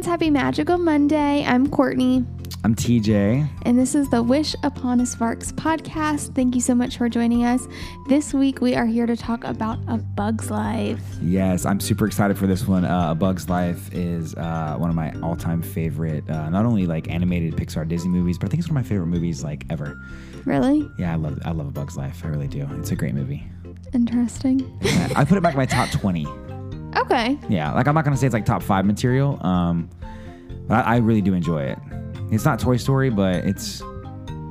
friends. Happy Magical Monday. I'm Courtney, I'm TJ. and this is the Wish Upon a Sparks podcast. Thank you so much for joining us. This week, we are here to talk about A Bug's Life. Yes, I'm super excited for this one. Uh, A Bug's Life is uh, one of my all-time favorite, uh, not only like animated Pixar Disney movies, but I think it's one of my favorite movies like ever. Really Yeah, I love I love A Bug's Life. I really do. It's a great movie. interesting. I put it back in my top 20. Okay. Yeah, like I'm not gonna say it's like top five material, um, but I, I really do enjoy it. It's not Toy Story, but it's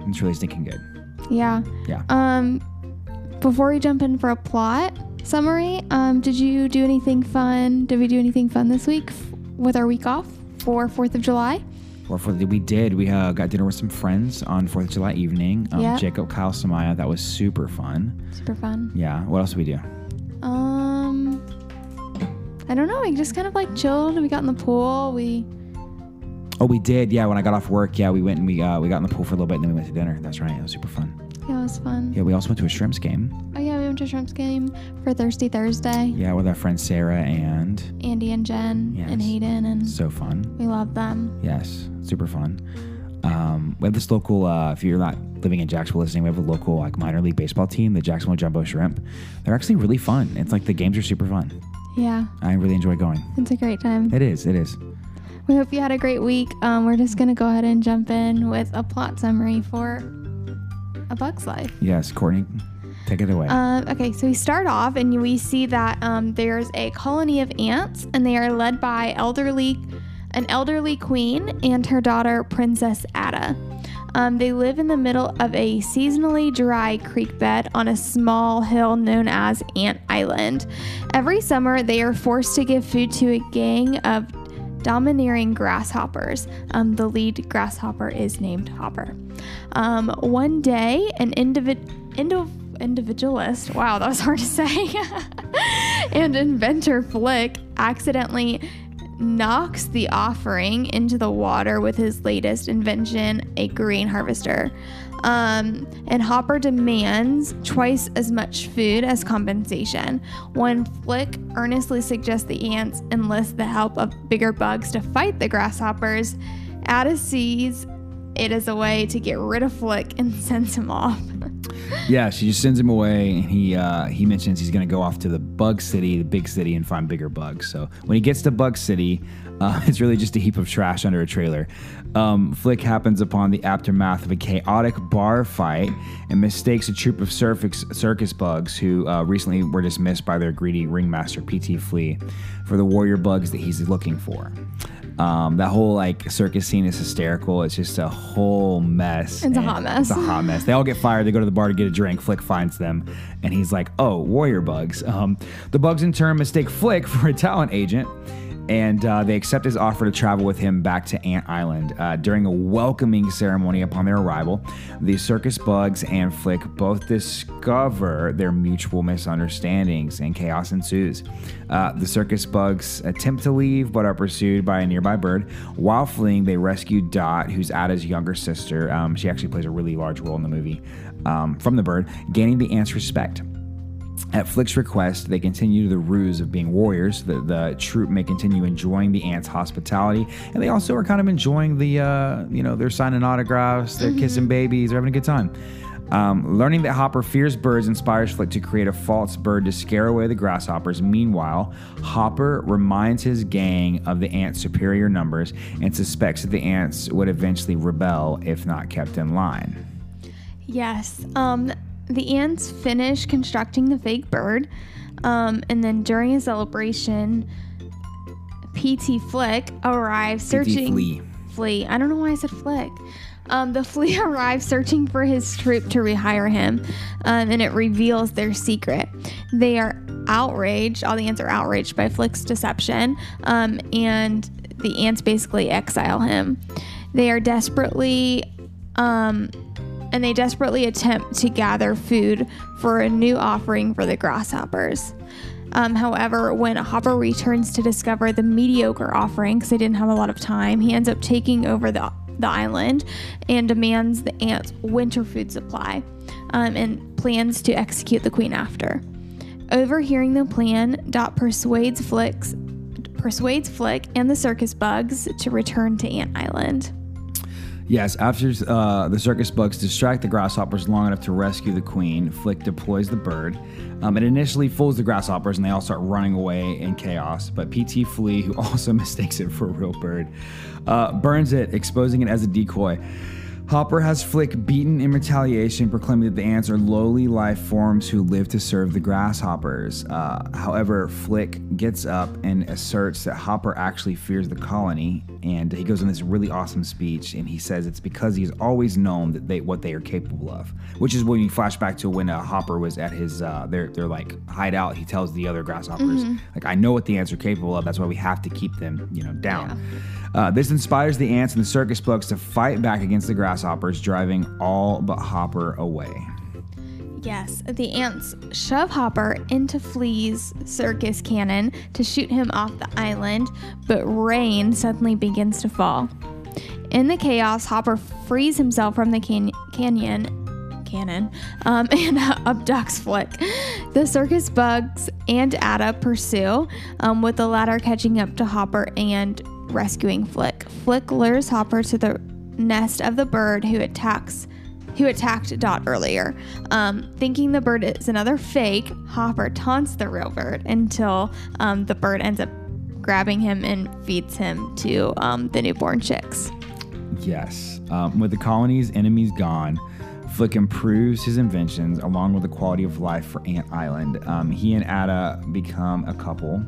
it's really stinking good. Yeah. Yeah. Um, before we jump in for a plot summary, um, did you do anything fun? Did we do anything fun this week f- with our week off for Fourth of July? Or for the, we did, we uh, got dinner with some friends on Fourth of July evening. Um, Yeah. Jacob, Kyle, Samaya. That was super fun. Super fun. Yeah. What else did we do? Um, I don't know. We just kind of like chilled. We got in the pool. We Oh, we did. Yeah, when I got off work, yeah, we went and we uh, we got in the pool for a little bit, and then we went to dinner. That's right. It was super fun. yeah, it was fun. Yeah, we also went to a Shrimps game. Oh yeah, we went to a Shrimps game for Thirsty Thursday. Yeah, with our friend Sarah, and Andy and Jen and Hayden, and so fun. we love them. Yes, super fun. Um, we have this local. Uh, if you're not living in Jacksonville listening, we have a local like minor league baseball team, the Jacksonville Jumbo Shrimp. They're actually really fun. It's like the games are super fun. Yeah, I really enjoy going. it's a great time. It is. It is. We hope you had a great week. Um, we're just gonna go ahead and jump in with a plot summary for A Bug's Life. Yes, Courtney, take it away. Um, okay, so we start off and we see that um, there's a colony of ants, and they are led by elderly, an elderly queen and her daughter Princess Ada. Um, they live in the middle of a seasonally dry creek bed on a small hill known as Ant Island. Every summer, they are forced to give food to a gang of domineering grasshoppers. Um, the lead grasshopper is named Hopper. Um, one day, an individ- indiv- individualist, wow, that was hard to say, and inventor Flik accidentally knocks the offering into the water with his latest invention, a grain harvester. Um, and Hopper demands twice as much food as compensation. When Flik earnestly suggests the ants enlist the help of bigger bugs to fight the grasshoppers, Ada sees it as a way to get rid of Flik and sends him off. Yeah, she just sends him away, and he uh, he mentions he's gonna go off to the Bug City, the big city, and find bigger bugs. So when he gets to Bug City, uh, it's really just a heap of trash under a trailer. Um, Flik happens upon the aftermath of a chaotic bar fight and mistakes a troop of circus, circus bugs who uh, recently were dismissed by their greedy ringmaster PT Flea for the warrior bugs that he's looking for. Um, that whole like circus scene is hysterical. It's just a whole mess. It's a hot mess. It's a hot mess. They all get fired. They go to the bar to get a drink. Flik finds them, and he's like, "Oh, warrior bugs." Um, the bugs in turn mistake Flik for a talent agent, and uh, they accept his offer to travel with him back to Ant Island. Uh, during a welcoming ceremony upon their arrival, the circus bugs and Flik both discover their mutual misunderstandings, and chaos ensues. Uh, the circus bugs attempt to leave, but are pursued by a nearby bird. While fleeing, they rescue Dot, who's Ada's younger sister. Um, she actually plays a really large role in the movie. Um, from the bird, gaining the ant's respect. At Flik's request, they continue the ruse of being warriors. The, the troop may continue enjoying the ants' hospitality, and they also are kind of enjoying the, uh, you know, they're signing autographs, they're kissing babies, they're having a good time. Um, learning that Hopper fears birds inspires Flik to create a false bird to scare away the grasshoppers. Meanwhile, Hopper reminds his gang of the ants' superior numbers and suspects that the ants would eventually rebel if not kept in line. Yes. Um, the ants finish constructing the fake bird, um, and then during a celebration, PT Flik arrives searching. Flea. Flea. I don't know why I said Flik. Um, the flea arrives searching for his troop to rehire him, um, and it reveals their secret. They are outraged. All the ants are outraged by Flik's deception, um, and the ants basically exile him. They are desperately um, and they desperately attempt to gather food for a new offering for the grasshoppers. Um, however, when Hopper returns to discover the mediocre offering, because they didn't have a lot of time, he ends up taking over the, the island and demands the ants' winter food supply um, and plans to execute the queen after. Overhearing the plan, Dot persuades Fliks, persuades Flik and the circus bugs to return to Ant Island. Yes, after uh, the circus bugs distract the grasshoppers long enough to rescue the queen, Flik deploys the bird. Um, it initially fools the grasshoppers and they all start running away in chaos. But PT Flea, who also mistakes it for a real bird, uh, burns it, exposing it as a decoy. Hopper has Flik beaten in retaliation, proclaiming that the ants are lowly life forms who live to serve the grasshoppers. Uh, however, Flik gets up and asserts that Hopper actually fears the colony, and he goes on this really awesome speech, and he says it's because he's always known that they what they are capable of. Which is when you flash back to when uh, Hopper was at his uh, their their like hideout. He tells the other grasshoppers, like, "I know what the ants are capable of. That's why we have to keep them, you know, down." Uh, this inspires the ants and the circus bugs to fight back against the grasshoppers, driving all but Hopper away. Yes, the ants shove Hopper into Flea's circus cannon to shoot him off the island, but rain suddenly begins to fall. In the chaos, Hopper frees himself from the can- canyon cannon um, and abducts Flik. The circus bugs and Ada pursue, um, with the latter catching up to Hopper and rescuing Flik. Flik lures Hopper to the nest of the bird who attacks who attacked Dot earlier. Um, thinking the bird is another fake, Hopper taunts the real bird until um, the bird ends up grabbing him and feeds him to um, the newborn chicks. Yes. Um, with the colony's enemies gone, Flik improves his inventions along with the quality of life for Ant Island. Um, he and Ada become a couple,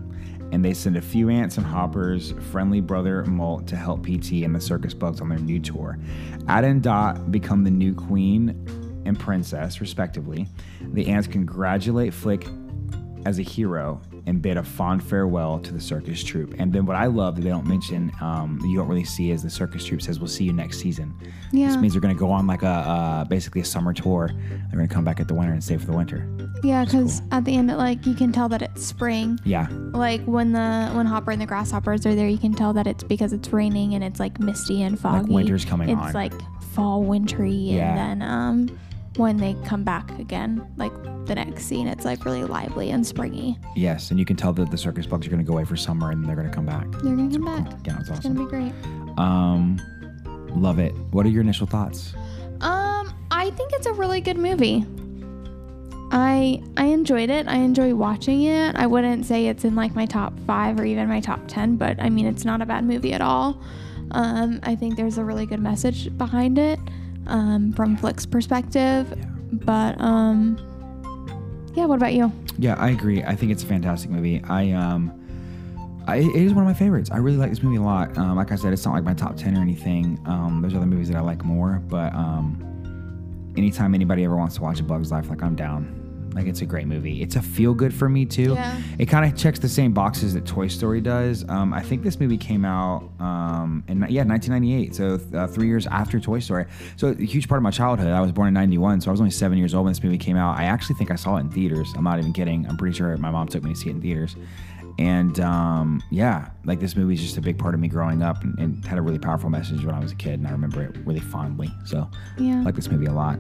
and they send a few ants and Hopper's friendly brother Molt to help PT and the circus bugs on their new tour. Ada and Dot become the new queen and princess, respectively. The ants congratulate Flik as a hero and bid a fond farewell to the circus troupe. And then what I love that they don't mention, um, you don't really see, is the circus troupe says, "We'll see you next season." Yeah. This means they're going to go on like a uh, basically a summer tour. They're going to come back at the winter and stay for the winter. Yeah, because at the end, it, like you can tell that it's spring. Yeah, Like when the when Hopper and the grasshoppers are there, you can tell that it's because it's raining and it's like misty and foggy. winter's coming it's on. like fall wintry, Yeah. and then um, when they come back again, like the next scene, it's like really lively and springy. yes, and you can tell that the circus bugs are going to go away for summer and they're going to come back. They're gonna come back. Yeah, it's It's awesome. gonna be great. Um, love it. What are your initial thoughts? Um, I think it's a really good movie. I I enjoyed it. I enjoy watching it. I wouldn't say it's in like my top five or even my top ten, but I mean it's not a bad movie at all. Um, I think there's a really good message behind it um, from Flik's perspective. But um, yeah, what about you? Yeah, I agree. I think it's a fantastic movie. I um, I, it is one of my favorites. I really like this movie a lot. Um, like I said, it's not like my top ten or anything. Um, there's other movies that I like more, but um, anytime anybody ever wants to watch A Bug's Life, like I'm down. Like it's a great movie. It's a feel good for me too. Yeah. It kind of checks the same boxes that Toy Story does. Um, I think this movie came out um, in yeah 1998, so uh, three years after Toy Story. So a huge part of my childhood. I was born in '91, so I was only seven years old when this movie came out. I actually think I saw it in theaters. I'm not even kidding. I'm pretty sure my mom took me to see it in theaters. And um, yeah, like this movie is just a big part of me growing up and, and had a really powerful message when I was a kid, and I remember it really fondly. So Yeah. I like this movie a lot.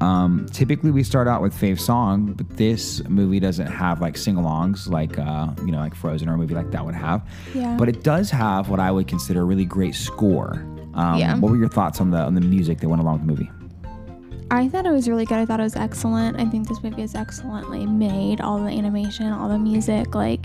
Um, typically, we start out with fave song, but this movie doesn't have like sing-alongs like uh, you know like Frozen or a movie like that would have. Yeah. But it does have what I would consider a really great score. Um, Yeah. What were your thoughts on the on the music that went along with the movie? I thought it was really good. I thought it was excellent. I think this movie is excellently made. All the animation, all the music, like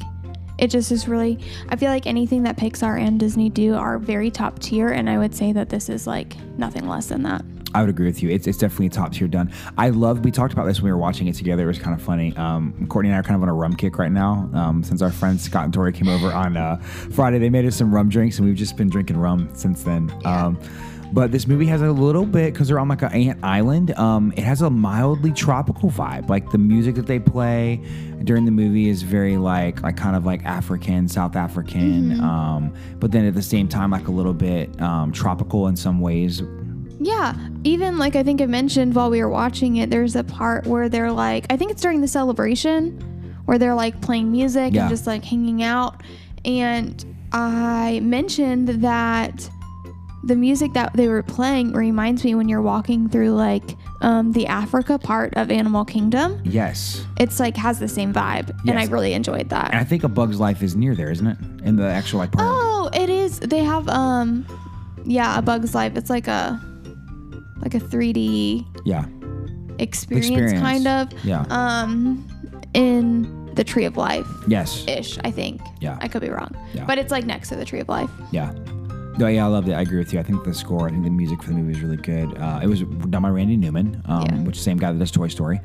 it just is really. I feel like anything that Pixar and Disney do are very top tier, and I would say that this is like nothing less than that. I would agree with you. It's, it's definitely top tier done. I love. We talked about this when we were watching it together. It was kind of funny. Um, Courtney and I are kind of on a rum kick right now. Um, since our friends Scott and Tori came over on uh, Friday, they made us some rum drinks, and we've just been drinking rum since then. Um, but this movie has a little bit because they're on like an ant island. Um, it has a mildly tropical vibe. Like the music that they play during the movie is very like like kind of like African, South African. Um, but then at the same time, like a little bit um, tropical in some ways. Yeah, even like I think I mentioned while we were watching it, there's a part where they're like, I think it's during the celebration where they're like playing music Yeah. and just like hanging out. And I mentioned that the music that they were playing reminds me when you're walking through like um, the Africa part of Animal Kingdom. Yes. It's like has the same vibe, and I really enjoyed that. And I think A Bug's Life is near there, isn't it? In the actual like part. Oh, it is. They have um, yeah, a Bug's Life. It's like a like a 3D yeah. experience, Experience. kind of. Yeah. Um, in the Tree of Life yes. ish, I think. Yeah. I could be wrong. Yeah. But it's like next to the Tree of Life. Yeah. No, yeah, I love it. I agree with you. I think the score, I think the music for the movie is really good. Uh, it was done by Randy Newman, um, Yeah. which same guy that does Toy Story.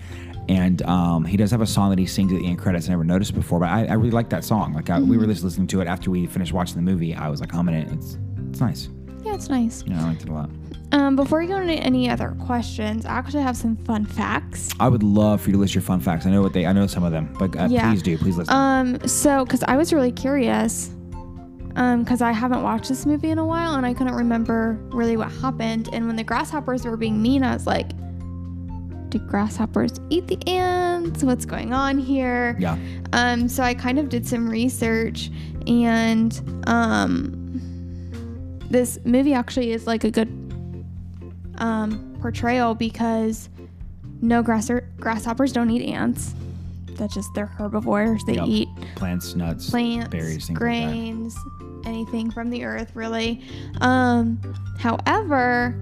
And um, he does have a song that he sings at the end credits I never noticed before, but I, I really like that song. Like, I, we Mm-hmm. were just listening to it after we finished watching the movie. I was like humming it. It's it's nice. Yeah, it's nice. Yeah, I liked it a lot. Um, before we go into any other questions, I actually have some fun facts. I would love for you to list your fun facts. I know what they, I know some of them, but uh, Yeah. please do. Please list them. Um, so because I was really curious, um, because I haven't watched this movie in a while and I couldn't remember really what happened. And when the grasshoppers were being mean, I was like, "Do grasshoppers eat the ants? What's going on here?" yeah. Um, so I kind of did some research, and um, this movie actually is like a good um, portrayal because no grass grasshoppers don't eat ants. That's just they're herbivores. They Yep. eat Plants, nuts, plants, berries, grains, anything from the earth, really. Um, however,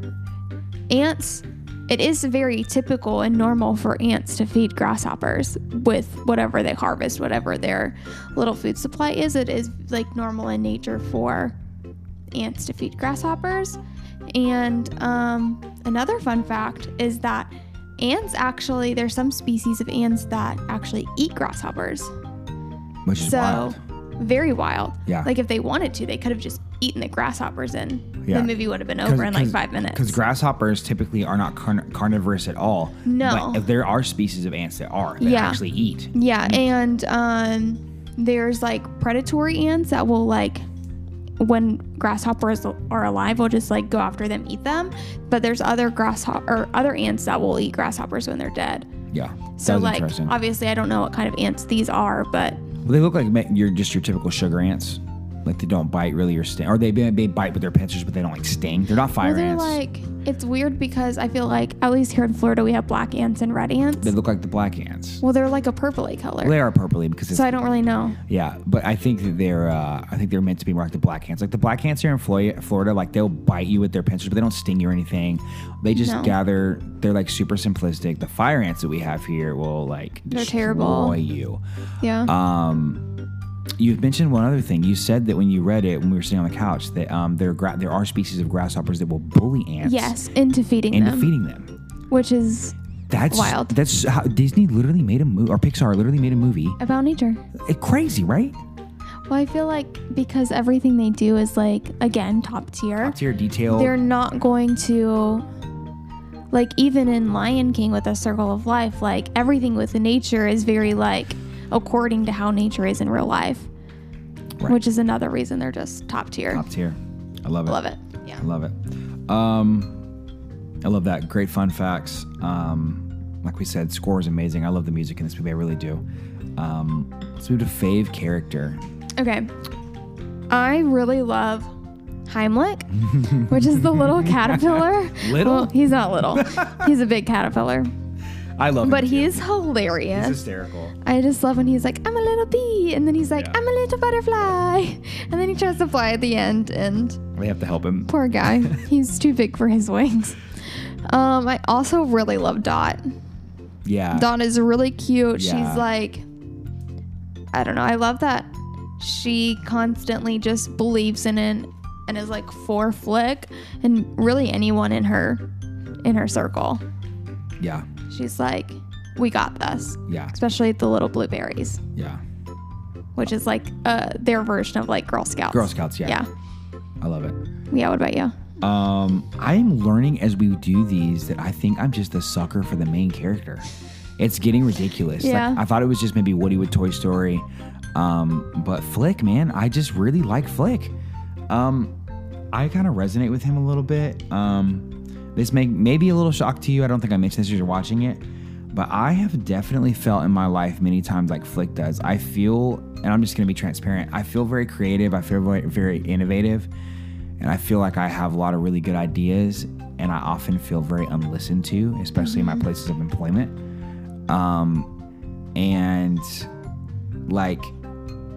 ants, it is very typical and normal for ants to feed grasshoppers with whatever they harvest, whatever their little food supply is. It is like normal in nature for ants to feed grasshoppers. And um, another fun fact is that ants actually, there's some species of ants that actually eat grasshoppers. Which is So wild. very wild. Yeah. Like if they wanted to, they could have just eaten the grasshoppers and Yeah. the movie would have been over in like five minutes. Because grasshoppers typically are not carn- carnivorous at all. No. But if there are species of ants that are, that Yeah. actually eat. yeah, and um, there's like predatory ants that will like when grasshoppers are alive will just like go after them eat them but there's other grasshopper or other ants that will eat grasshoppers when they're dead Yeah. so like obviously i don't know what kind of ants these are but Well, they look like you're just your typical sugar ants. Like they don't bite really or sting, or they they bite with their pincers, but they don't like sting. They're not fire well, they're ants. like it's weird because i feel like at least here in florida we have black ants and red ants they look like the black ants. well they're like a purpley color Well, they are purpley because it's so i don't really know yeah, but I think that they're uh, I think they're meant to be more like the black ants. Like the black ants here in Florida, Florida, like they'll bite you with their pincers, but they don't sting you or anything. They just No. gather. They're like super simplistic. The fire ants that we have here will like They're destroy terrible. you. yeah Um, you've mentioned one other thing. You said that when you read it, when we were sitting on the couch, that um, there gra- there are species of grasshoppers that will bully ants yes into feeding into them feeding them. which is That's Wild. That's how Disney literally made a movie, or Pixar literally made a movie. about nature It, crazy, right? Well, I feel like because everything they do is like again top tier, Top tier detail. they're not going to like even in Lion King with a circle of life, like everything with nature is very like according to how nature is in real life, Right. which is another reason they're just top tier. top tier. I love it. Love it. Yeah. I love it. Um, I love that. Great fun facts. Um, like we said, score is amazing. I love the music in this movie. I really do. Um, let's move to fave character. Okay. I really love Heimlich, which is the little caterpillar. Little? Well, he's not little. he's a big caterpillar. I love But him too. he is hilarious. He's hysterical. I just love when he's like, I'm a little bee. And then he's like, Yeah. I'm a little butterfly. And then he tries to fly at the end. And We have to help him. poor guy, he's too big for his wings. Um, I also really love Dot. Yeah. Dot is really cute. Yeah. She's like, I don't know. I love that she constantly just believes in it and is like for Flik and really anyone in her in her circle. Yeah. She's like, we got this. Yeah. Especially the little blueberries. Yeah. which is like uh, their version of like Girl Scouts. Girl Scouts. Yeah. Yeah. I love it. Yeah. What about you? Um, I'm learning as we do these that I think I'm just a sucker for the main character. It's getting ridiculous. Yeah. Like, I thought it was just maybe Woody with Toy Story. Um, but Flik, man, I just really like Flik. Um, I kind of resonate with him a little bit. Um, this may maybe a little shock to you. I don't think I mentioned this as you're watching it, but I have definitely felt in my life many times like Flik does. I feel, and I'm just gonna be transparent. I feel very creative. I feel very, very innovative, and I feel like I have a lot of really good ideas. and I often feel very unlistened to, especially in my places of employment. Um, and like,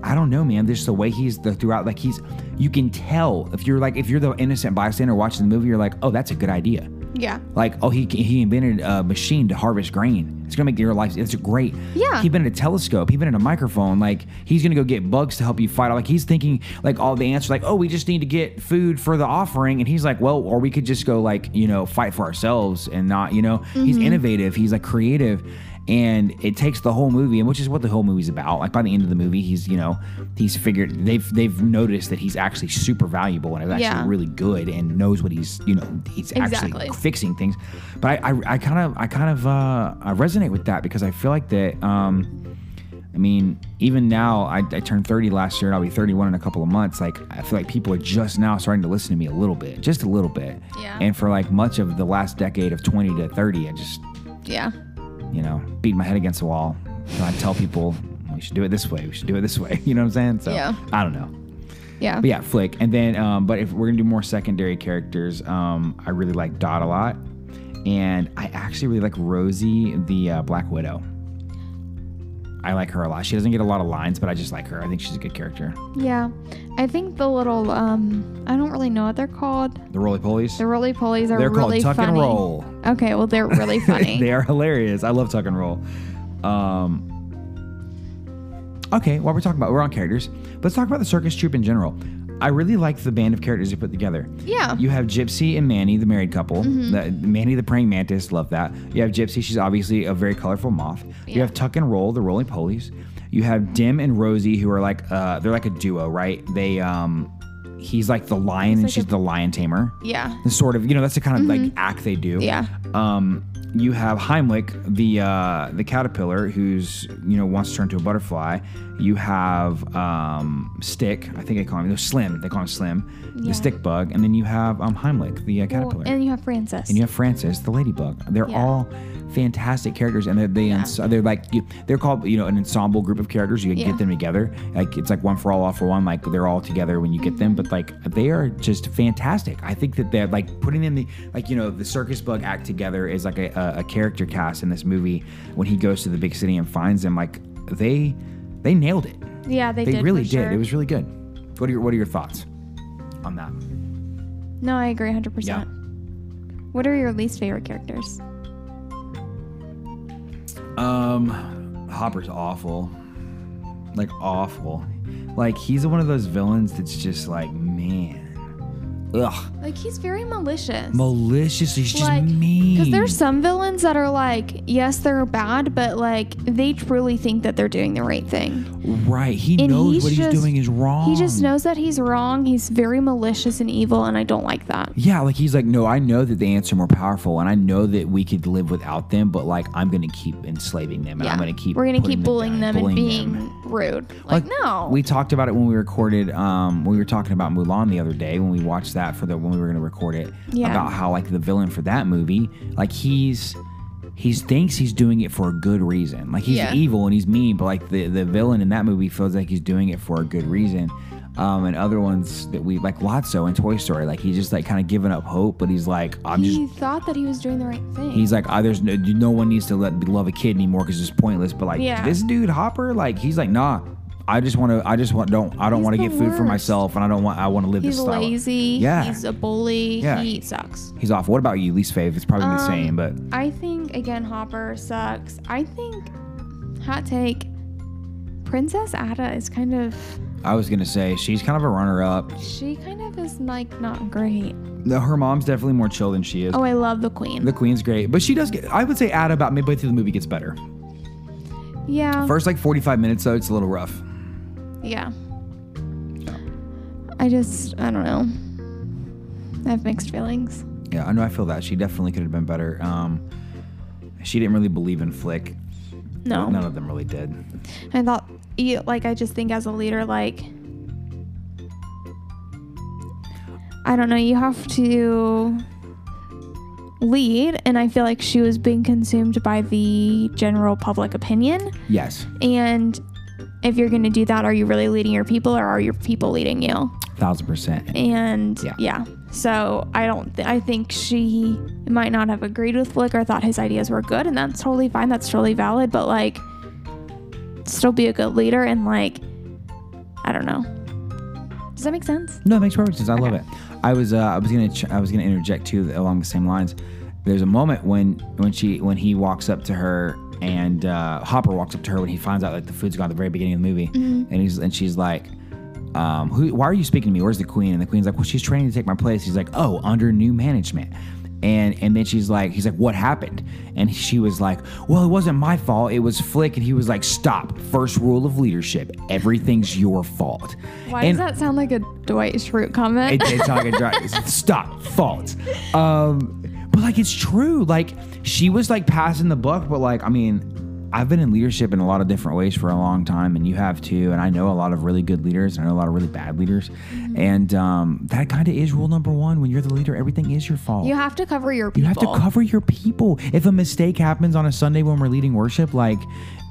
I don't know, man. Just the way he's the throughout, like he's, you can tell if you're like if you're the innocent bystander watching the movie, you're like, oh, that's a good idea. Yeah. Like, oh, he he invented a machine to harvest grain. It's gonna make your life. It's great. Yeah. He invented a telescope. He invented a microphone. Like, he's gonna go get bugs to help you fight. Like, he's thinking like all the answers. Like, oh, we just need to get food for the offering. And he's like, well, or we could just go like you know fight for ourselves and not you know. He's mm-hmm. innovative. He's like creative. And it takes the whole movie, and which is what the whole movie's about. Like by the end of the movie, he's you know he's figured they've they've noticed that he's actually super valuable and is actually Yeah. really good and knows what he's you know he's Exactly. actually fixing things. But I, I, I kind of, I kind of, uh, I resonate with that because I feel like that. Um, I mean, even now, I, I turned 30 last year, and I'll be 31 in a couple of months. Like, I feel like people are just now starting to listen to me a little bit, just a little bit. Yeah. And for like much of the last decade of 20 to 30, I just, Yeah. You know, beat my head against the wall. So I tell people we should do it this way. We should do it this way. You know what I'm saying? So Yeah. I don't know. Yeah. But yeah, Flik. And then, um, but if we're gonna do more secondary characters, um, I really like Dot a lot, and I actually really like Rosie, the uh, Black Widow. I like her a lot. She doesn't get a lot of lines, but I just like her. I think she's a good character. Yeah. I think the little um I don't really know what they're called. The roly polies. The roly polies are They're really called Tuck funny. and Roll. Okay, well they're really funny. they are hilarious. I love Tuck and Roll. Um, okay, while we're talking about we're on characters, let's talk about the circus troupe in general. I really like the band of characters you put together. Yeah. You have Gypsy and Manny, the married couple. Mm-hmm. The, Manny, the praying mantis, love that. You have Gypsy, she's obviously a very colorful moth. You have Tuck and Roll, the roly polies. You have Dim and Rosie, who are like uh, they're like a duo, right? They um, he's like the lion and she's a- the lion tamer. yeah. The sort of you know that's the kind of like act they do. Mm-hmm. Yeah. Um, you have Heimlich, the uh, the caterpillar, who's you know wants to turn to a butterfly. You have um, Stick, I think they call him no, Slim. They call him Slim, Yeah. the stick bug, and then you have um, Heimlich, the uh, Well, caterpillar, and you have Francis. and you have Francis, the ladybug. They're Yeah. all fantastic characters, and they're they ens- they're like you, they're called you know an ensemble group of characters. You can Yeah. get them together, like it's like one for all, all for one. Like they're all together when you get them, but like they are just fantastic. I think that they're like putting in the like you know the circus bug act together is like a, a, a character cast in this movie when he goes to the big city and finds them. Like they they nailed it. yeah, they, They did. really did. Sure. It was really good. What are your What are your thoughts on that? No, I agree 100%. Yeah. What are your least favorite characters? Um, Hopper's awful. Like awful. Like he's one of those villains that's just like, man. Ugh. Like he's very malicious. Malicious. He's just like mean. because there's some villains that are like yes they're bad but like they truly think that they're doing the right thing right. He And knows he's what he's doing is wrong. he just knows that he's wrong he's very malicious and evil and i don't like that Yeah, like he's like, no, I know that the ants are more powerful, and I know that we could live without them, but like I'm gonna keep enslaving them, and I'm gonna keep. we're gonna keep bullying down, them and being them. rude like, no We talked about it when we recorded. Um, when we were talking about Mulan the other day when we watched that for the when we were going to record it. Yeah. About how like the villain for that movie, like he's he thinks he's doing it for a good reason. Like he's Yeah. evil and he's mean, but like the the villain in that movie feels like he's doing it for a good reason. Um, and other ones that we like Lotso in Toy Story, like he's just like kind of giving up hope, but he's like, I'm just he thought that he was doing the right thing He's like, oh, there's no, no one needs to let love a kid anymore because it's pointless. But like Yeah. this dude Hopper, like he's like, nah, I just want to, I just want don't, I don't He's want to the get food for worst. myself, and I don't want, I want to live he's this style. lazy Yeah. he's a bully Yeah. he sucks He's off. What about you, least fave? It's probably the Um, same, but i think again hopper sucks i think hot take princess ada is kind of I was gonna say she's kind of a runner-up. she kind of is like not great No, her mom's definitely more chill than she is. oh i love the queen The queen's great, but she does get. I would say Ada about midway through the movie gets better. yeah First like 45 minutes though, it's a little rough. Yeah. I just, I don't know. I have mixed feelings. Yeah, I know. I feel that she definitely could have been better. Um, she didn't really believe in Flik. No. None of them really did. I thought, like, I just think as a leader, like, I don't know, you have to lead, and I feel like she was being consumed by the general public opinion. Yes, And if you're going to do that, are you really leading your people or are your people leading you? thousand percent. And Yeah. yeah. So I don't. Th- I think she might not have agreed with Flik or thought his ideas were good, and that's totally fine. That's totally valid. But like, still be a good leader and like, I don't know. Does that make sense? No, it makes perfect sense. I love it. I was uh, I was gonna ch- I was gonna interject too along the same lines. There's a moment when when she when he walks up to her and uh, Hopper walks up to her when he finds out like the food's gone at the very beginning of the movie, and he's and she's like. Um, who, why are you speaking to me? Where's the queen? And the queen's like, well, she's training to take my place. He's like, oh, under new management. And and then she's like, he's like, what happened? And she was like, well, it wasn't my fault. It was Flik. And he was like, stop. First rule of leadership: everything's your fault. Why and, does that sound like a Dwight Schrute comment? it, it's not like a dry. Stop. Fault. Um, but like it's true. Like she was like passing the buck, but like I mean, I've been in leadership in a lot of different ways for a long time, and you have too. And I know a lot of really good leaders, and I know a lot of really bad leaders. Mm-hmm. And um, that kind of is rule number one. When you're the leader, everything is your fault. you have to cover your You have to cover your people. If a mistake happens on a Sunday when we're leading worship, like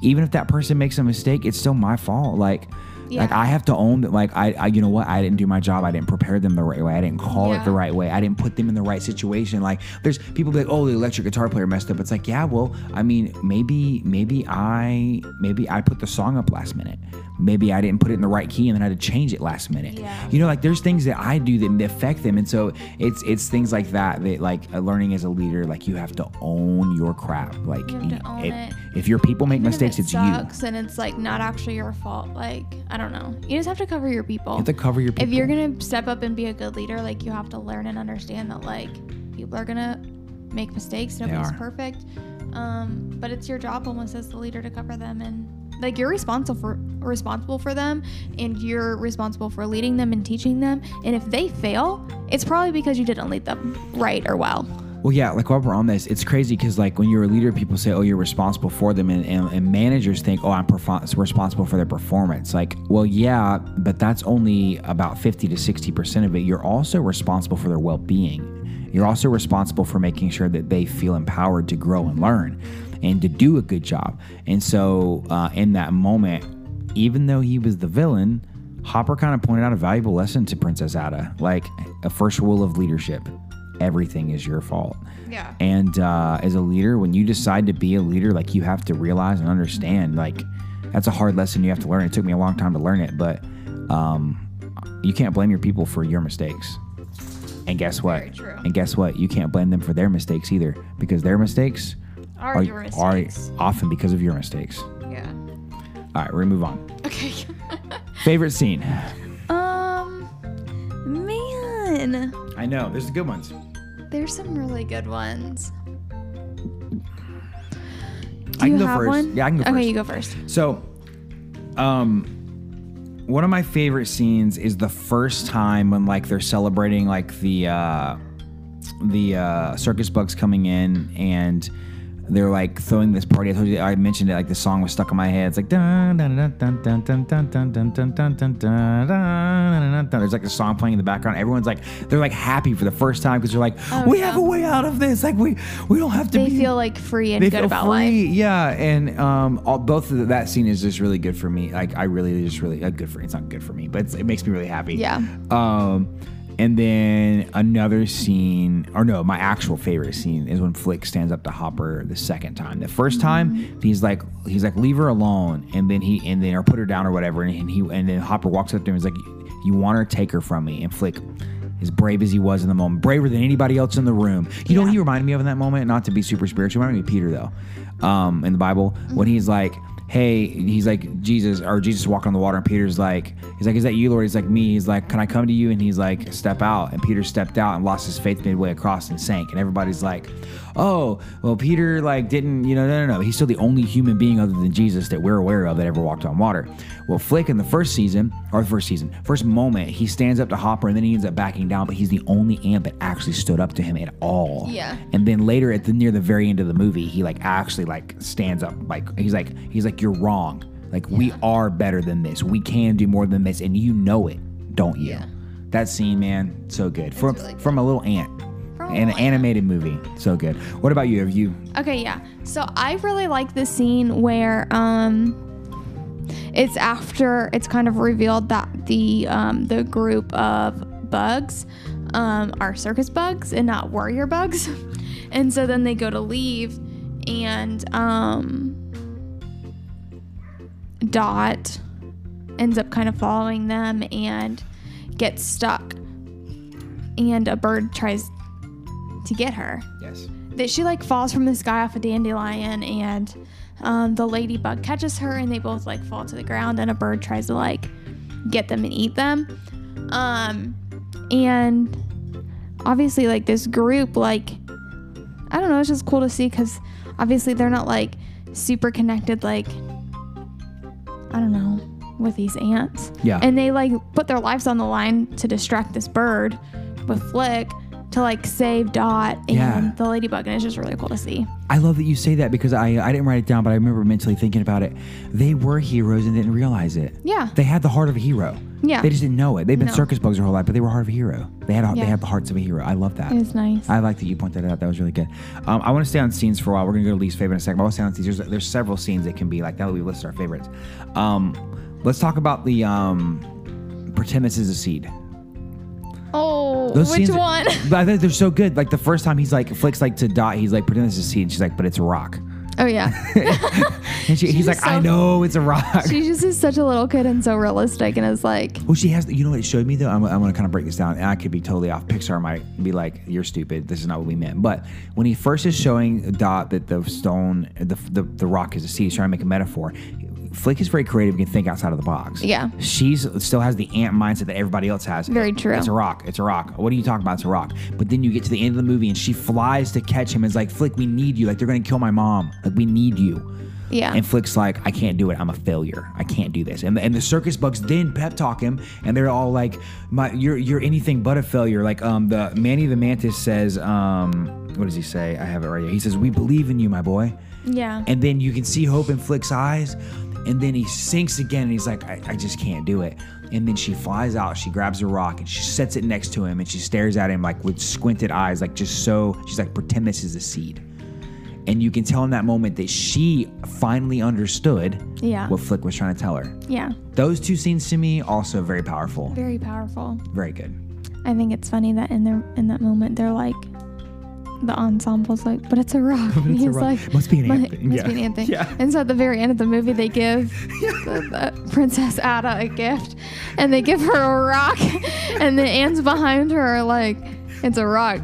even if that person makes a mistake, it's still my fault. Like like I have to own that like I, I you know what, I didn't do my job. I didn't prepare them the right way. I didn't call it the right way. I didn't put them in the right situation. Like there's people be like, "Oh, the electric guitar player messed up." It's like, "Yeah, well, I mean, maybe maybe I maybe I put the song up last minute. Maybe I didn't put it in the right key and then I had to change it last minute." Yeah. You know, like there's things that I do that affect them, and so it's it's things like that that like learning as a leader, like you have to own your crap. Like You have to own if, it. If your people make Even mistakes, it it's you. sucks and it's like not actually your fault. Like I don't know. You just have to cover your people. You have to cover your people. if you're gonna step up and be a good leader, like you have to learn and understand that like people are gonna make mistakes. Nobody's perfect. Um, but it's your job almost as the leader to cover them and like you're responsible for responsible for them and you're responsible for leading them and teaching them. And if they fail, it's probably because you didn't lead them right or well. Well, yeah, like while we're on this, it's crazy because like when you're a leader, people say, "Oh, you're responsible for them," and, and, and managers think, "Oh, I'm perfor- responsible for their performance." Like, well, yeah, but that's only about fifty to sixty percent of it. You're also responsible for their well-being. You're also responsible for making sure that they feel empowered to grow and learn, and to do a good job. And so, uh, in that moment, even though he was the villain, Hopper kind of pointed out a valuable lesson to Princess Ada, like a first rule of leadership: everything is your fault. Yeah. And uh, as a leader, when you decide to be a leader, like you have to realize and understand, like that's a hard lesson you have to learn. It took me a long time to learn it, but um, you can't blame your people for your mistakes. And guess what? And guess what? You can't blame them for their mistakes either, because their mistakes Are, are, your are often because of your mistakes. yeah. All right, we're gonna move on. Okay. Favorite scene? um man. I know there's the good ones. There's some really good ones. Do I you can go have first. one? Yeah, I can go okay, first. you go first. So, um, one of my favorite scenes is the first time when like they're celebrating like the uh, the uh, circus bugs coming in and they're like throwing this party. I told you I mentioned it like the song was stuck in my head. It's like dun dun dun dun dun dun dun dun dun dun dun dun dun dun. There's like a song playing in the background. Everyone's like they're like happy for the first time because they're like we have a way out of this. Like we we don't have to. They be feel like free and they good feel about free. life. Yeah, and um, all, both of the, that scene is just really good for me. Like I really just really uh, good for it's not good for me, but it's, it makes me really happy. Yeah. Um, and then another scene, or no, my actual favorite scene is when Flik stands up to Hopper the second time. The 1st time, he's like, he's like, leave her alone, and then he, and then or put her down or whatever, and he, and then Hopper walks up to him, and he's like, you want her, take her from me, and Flik. As brave as he was in the moment, braver than anybody else in the room. You know what he reminded me of in that moment? Not to be super spiritual, reminded me of Peter though, um, in the Bible when he's like, hey, he's like Jesus or Jesus walking on the water, and Peter's like, he's like, is that you, Lord? He's like, me. He's like, can I come to you? And he's like, step out. And Peter stepped out and lost his faith midway across and sank. And everybody's like, oh, well, Peter like didn't, you know, no, no, no. He's still the only human being other than Jesus that we're aware of that ever walked on water. Well, Flik in the first season or the first season, first moment, he stands up to Hopper and then he ends up backing down, but he's the only ant that actually stood up to him at all. Yeah. And then later at the near the very end of the movie, he like actually like stands up like he's like he's like you're wrong. Like we are better than this. We can do more than this, and you know it, don't you? Yeah. That scene, man, so good. From really good. from a little ant. An animated movie, so good. What about you? Have you? Okay, yeah. So I really like the scene where um it's after it's kind of revealed that the um the group of bugs um, are circus bugs and not warrior bugs. and so then they go to leave, and um, Dot ends up kind of following them and gets stuck. And a bird tries to get her. Yes. That she like falls from the sky off a dandelion, and um, the ladybug catches her, and they both like fall to the ground, and a bird tries to like get them and eat them. Um, and obviously, like this group, like I don't know, it's just cool to see because obviously they're not like super connected, like I don't know, with these ants. Yeah. And they like put their lives on the line to distract this bird with Flik to like save Dot and Yeah. the ladybug, and it's just really cool to see. I love that you say that because I I didn't write it down, but I remember mentally thinking about it. They were heroes and didn't realize it. Yeah. They had the heart of a hero. Yeah. They just didn't know it. They've been No. circus bugs their whole life, but they were heart of a hero. They had a, they had the hearts of a hero. I love that. It was nice. I like that you pointed that out. That was really good. Um, I want to stay on scenes for a while. We're gonna go to least favorite in a second. But I want to stay on scenes. There's, there's several scenes that can be like that we listed our favorites. Um, let's talk about the um, pretend this is a seed. Oh, Those which scenes- one? But I think they're so good. Like the first time he's like flicks like to dot. He's like pretending this is a seed. And she's like, but it's a rock. oh yeah. And she, he's like, just I know it's a rock. she just is such a little kid and so realistic, and is like, Well, she has. You know what it showed me though. I'm, I'm going to kind of break this down, and I could be totally off. Pixar might be like, "You're stupid. This is not what we meant." But when he first is showing Dot that the stone, the the, the rock is a seed, he's trying to make a metaphor. Flik is very creative. and can think outside of the box. Yeah. She's still has the ant mindset that everybody else has. Very true. It's a rock. It's a rock. What are you talking about? It's a rock. But then you get to the end of the movie, and she flies to catch him. And is like, Flik, we need you. Like they're going to kill my mom. Like we need you. yeah, And Flik's like, I can't do it. I'm a failure. I can't do this. And, and the circus bugs then pep talk him, and they're all like, "My, you're you're anything but a failure." Like um, the Manny the Mantis says, um, what does he say? I have it right here. He says, "We believe in you, my boy." yeah, And then you can see hope in Flik's eyes, and then he sinks again, and he's like, I, I just can't do it. And then she flies out, she grabs a rock, and she sets it next to him, and she stares at him like with squinted eyes, like just so. She's like, pretend this is a seed. And you can tell in that moment that she finally understood Yeah. what Flik was trying to tell her. yeah. Those two scenes to me also very powerful, Very powerful. very good. I think it's funny that in their in that moment they're like, the ensemble's like, but it's a rock. and he's rock. like, Must be an "My- ant thing." Must Yeah. be an ant thing. Yeah. And so at the very end of the movie, they give the, the Princess Ada a gift, and they give her a rock, and the ants behind her are like, it's a rock.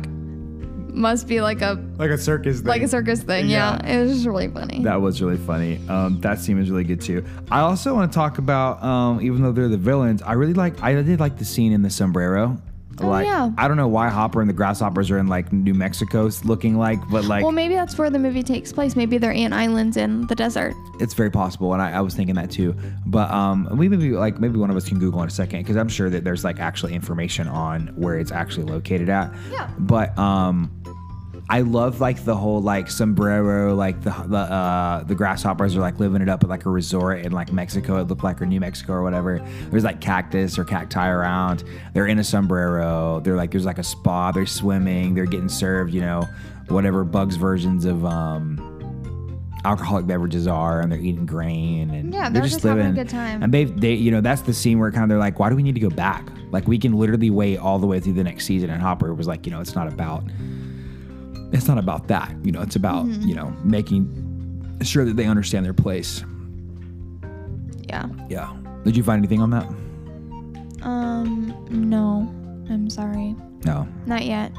Must be like a Like a circus thing. like a circus thing. Yeah, it was just really funny. That was really funny. Um, that scene was really good too. I also want to talk about, um, even though they're the villains, I really like. I did like the scene in the sombrero. Like, Oh, yeah. I don't know why Hopper and the grasshoppers are in like New Mexico looking like, but like well, maybe that's where the movie takes place. Maybe they're ant islands in the desert. it's very possible, and I, I was thinking that too. But um, we maybe like maybe one of us can Google in a second because I'm sure that there's like actually information on where it's actually located at. Yeah. But um, I love like the whole like sombrero, like the the uh, the grasshoppers are like living it up at like a resort in like Mexico. It looked like or New Mexico or whatever. There's like cactus or cacti around. They're in a sombrero. They're like there's like a spa. They're swimming. They're getting served. You know, whatever bugs versions of um alcoholic beverages are and they're eating grain and Yeah, they're just having a good time. and they they you know that's the scene where kind of they're like why do we need to go back like we can literally wait all the way through the next season and hopper was like you know it's not about it's not about that you know it's about Mm-hmm. you know making sure that they understand their place Yeah. yeah did you find anything on that Um. No. I'm sorry. no Not yet.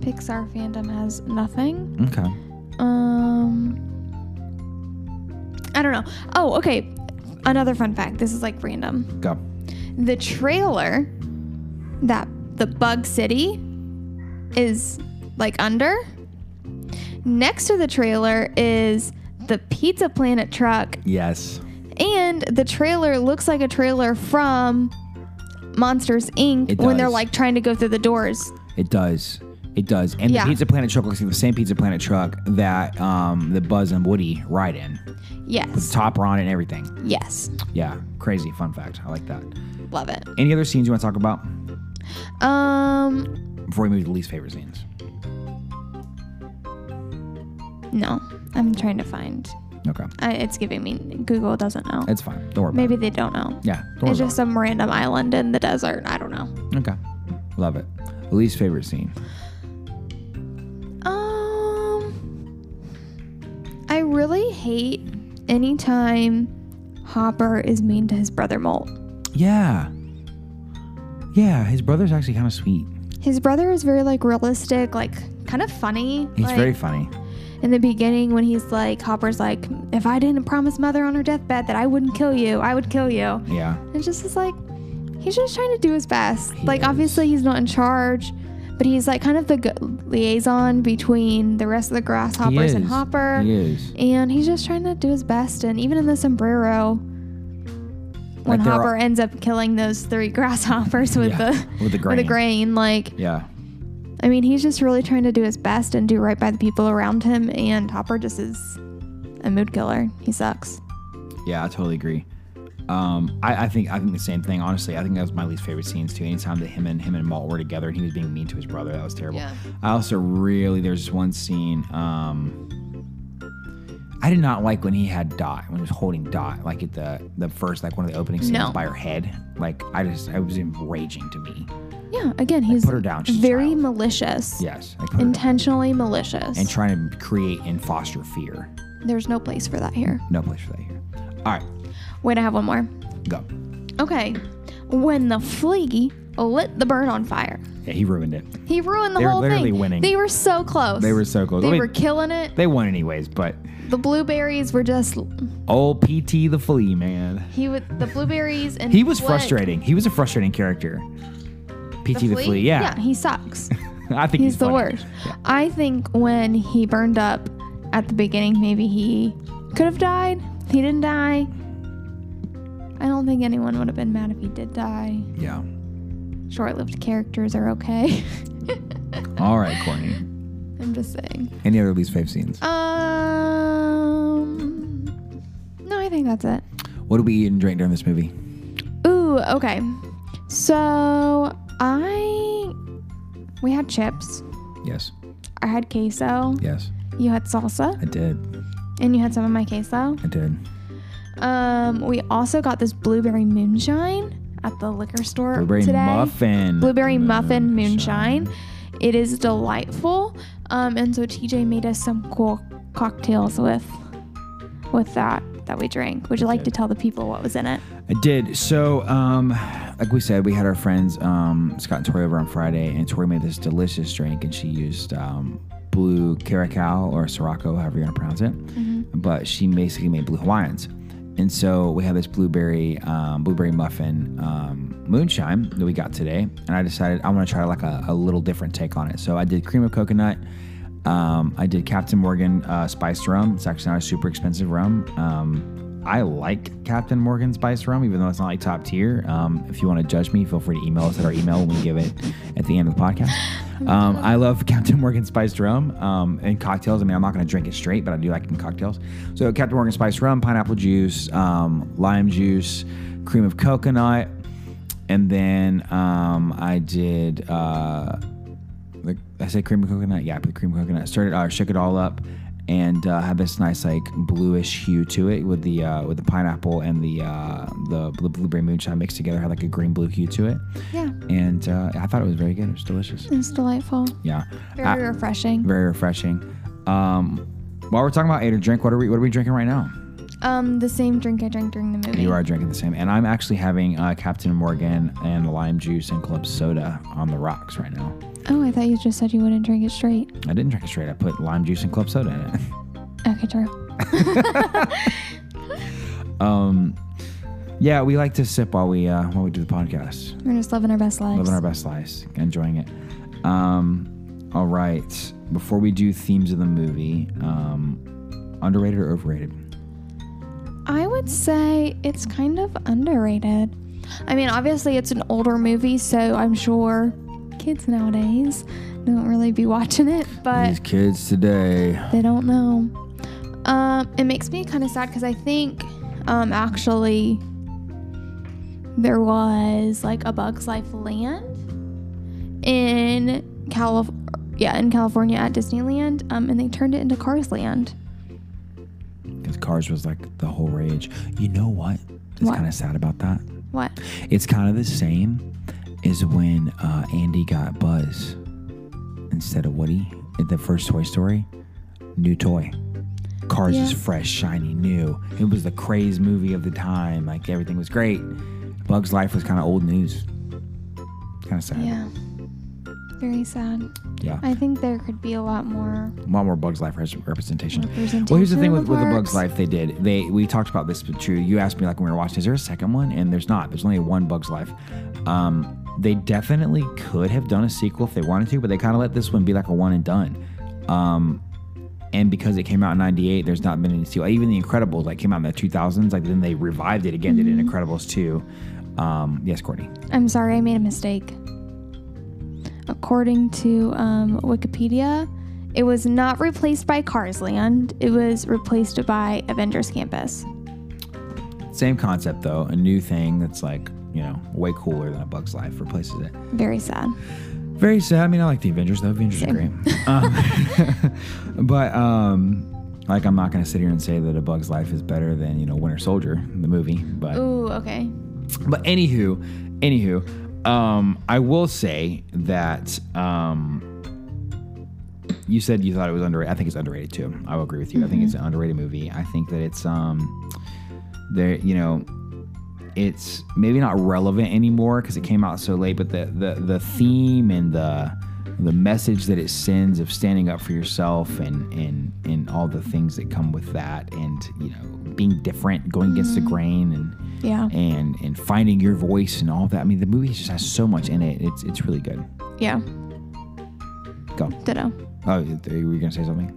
Pixar fandom has nothing. okay Um. I don't know. Oh, okay. Another fun fact. This is like random. go The trailer that the Bug City is like under. Next to the trailer is the Pizza Planet truck, yes and the trailer looks like a trailer from Monsters Inc. When they're like trying to go through the doors. it does it does and Yeah. the pizza planet truck looks like the same pizza planet truck that um the buzz and woody ride in Yes. topper on it and everything Yes. yeah crazy fun fact i like that Love it. any other scenes you want to talk about Um. before we move to the least favorite scenes No, I'm trying to find. okay I, it's giving me Google doesn't know. it's fine don't worry Maybe about they don't know. yeah don't It's just some random island in the desert. I don't know. okay love it Least favorite scene. Um, I really hate anytime Hopper is mean to his brother Molt. Yeah. Yeah, his brother's actually kind of sweet. His brother is very like realistic, like kind of funny. He's like, very funny. In the beginning when he's like Hopper's like, if I didn't promise mother on her deathbed that I wouldn't kill you, I would kill you. Yeah. And just is like, he's just trying to do his best. He like is. obviously he's not in charge, but he's like kind of the liaison between the rest of the grasshoppers and. Hopper. He is. And he's just trying to do his best. And even in the sombrero, when Like, all- Hopper ends up killing those three grasshoppers with Yeah, the with the with the grain. grain, like Yeah. I mean, he's just really trying to do his best and do right by the people around him. And Hopper just is a mood killer. He sucks. Yeah, I totally agree. Um, I, I think I think the same thing. Honestly, I think that was my least favorite scenes too. Anytime that him and him and Molt were together and he was being mean to his brother, that was terrible. Yeah. I also really there's this one scene. Um, I did not like when he had Dot when he was holding Dot, like at the the first like one of the opening scenes No. by her head. Like I just I was enraging to me. Yeah. Again, he's put her down. She's very malicious. Yes, like put her down. Intentionally malicious. and trying to create and foster fear. There's no place for that here. No place for that here. All right, Wait, I have one more. go. Okay. When the flea lit the bird on fire, Yeah, he ruined it. he ruined the They were whole literally thing. winning. They were so close. They were so close. They I mean, were killing it. they won anyways, but The blueberries were just old oh, PT the flea man. he would the blueberries and He was what- frustrating. He was a frustrating character. PT the, flea, yeah. Yeah, he sucks. I think he's, He's the funny. worst. I think when he burned up at the beginning, maybe he could have died. He didn't die. I don't think anyone would have been mad if he did die. Yeah. Short-lived characters are okay. All right, Courtney. I'm just saying. Any other least fave scenes? Um, no, I think that's it. What did we eat and drink during this movie? Ooh, okay. So I we had chips. Yes. I had queso. Yes. You had salsa, I did. and you had some of my queso. I did. Um, we also got this blueberry moonshine at the liquor store Blueberry today. muffin. Blueberry muffin moonshine. It is delightful. Um, and so TJ made us some cool cocktails with with that that we drank. Would you like to tell the people what was in it? I did. So, um, like we said, we had our friends um, Scott and Tori over on Friday, and Tori made this delicious drink, and she used um, blue Caracal or Sirocco, however you want to pronounce it. But she basically made blue Hawaiians, and so we had this blueberry um, blueberry muffin um, moonshine that we got today, and I decided I want to try like a, a little different take on it. So I did cream of coconut. Um, I did Captain Morgan uh, spiced rum. It's actually not a super expensive rum. Um, I like Captain Morgan spiced rum, even though it's not like top tier. Um, if you want to judge me, feel free to email us at our email when we give it at the end of the podcast. Um, I love Captain Morgan spiced rum um, in cocktails. I mean, I'm not going to drink it straight, but I do like it in cocktails. So Captain Morgan spiced rum, pineapple juice, um, lime juice, cream of coconut, and then um, I did. Uh, like I said, cream of coconut. Yeah, I put cream of coconut. Started, uh, shook it all up, and uh, had this nice like bluish hue to it with the uh, with the pineapple and the uh, the blu- blueberry moonshine mixed together. Had like a green blue hue to it, Yeah, and uh, I thought it was very good. It was delicious. it's delightful. Yeah, Very refreshing. very refreshing. Um, while we're talking about ate or drink, what are we what are we drinking right now? Um, the same drink I drank during the movie. You are drinking the same, and I'm actually having uh, Captain Morgan and lime juice and club soda on the rocks right now. Oh, I thought you just said you wouldn't drink it straight. I didn't drink it straight. I put lime juice and club soda in it. Okay, true. Um, yeah, we like to sip while we uh, while we do the podcast, We're just living our best lives. living our best lives, enjoying it. Um, all right, before we do themes of the movie, um, underrated or overrated? I would say it's kind of underrated. I mean, obviously it's an older movie, so I'm sure kids nowadays don't really be watching it, but These kids today. they don't know. Um, it makes me kind of sad because I think um, actually there was like a Bug's Life Land in Calif- yeah, in California at Disneyland, um, and they turned it into Cars Land. Because Cars was like the whole rage. You know what? It's What? kind of sad about that. What? It's kind of the same as when uh, Andy got Buzz instead of Woody in the first Toy Story. New toy. Cars Yeah. is fresh, shiny, new. It was the craze movie of the time. Like everything was great. Bugs Life was kind of old news. Kind of sad. Yeah. Very sad. Yeah. I think there could be a lot more A lot more Bugs Life representation. representation. Well, here's the thing in with, with the Bugs. Life they did. They we talked about this, but true. You asked me like when we were watching, is there a second one? And there's not. There's only one Bugs Life. Um, they definitely could have done a sequel if they wanted to, but they kind of let this one be like a one and done. Um, and because it came out in '98, there's not been any sequel. Even The Incredibles like came out in the 2000s. Like then they revived it again. Did Mm-hmm. Incredibles 2. Um, yes, Courtney. I'm sorry, I made a mistake. According to um, Wikipedia, it was not replaced by Cars Land. It was replaced by Avengers Campus. Same concept though. A new thing that's like you know way cooler than a Bugs Life replaces it. Very sad. Very sad. I mean, I like the Avengers. though. Avengers are great. Um, but um, like, I'm not going to sit here and say that A Bug's Life is better than you know Winter Soldier, the movie. But Ooh, okay. but anywho, anywho, um, I will say that um, you said you thought it was underrated. I think it's underrated too. I will agree with you. I think it's an underrated movie. I think that it's um, there. You know, it's maybe not relevant anymore because it came out so late. But the the the theme and the the message that it sends of standing up for yourself and and and all the things that come with that, and you know, being different, going against the grain, and Yeah. and and finding your voice and all that. I mean, the movie just has so much in it. It's it's really good. Yeah. Go. Ditto. Oh, were you gonna say something?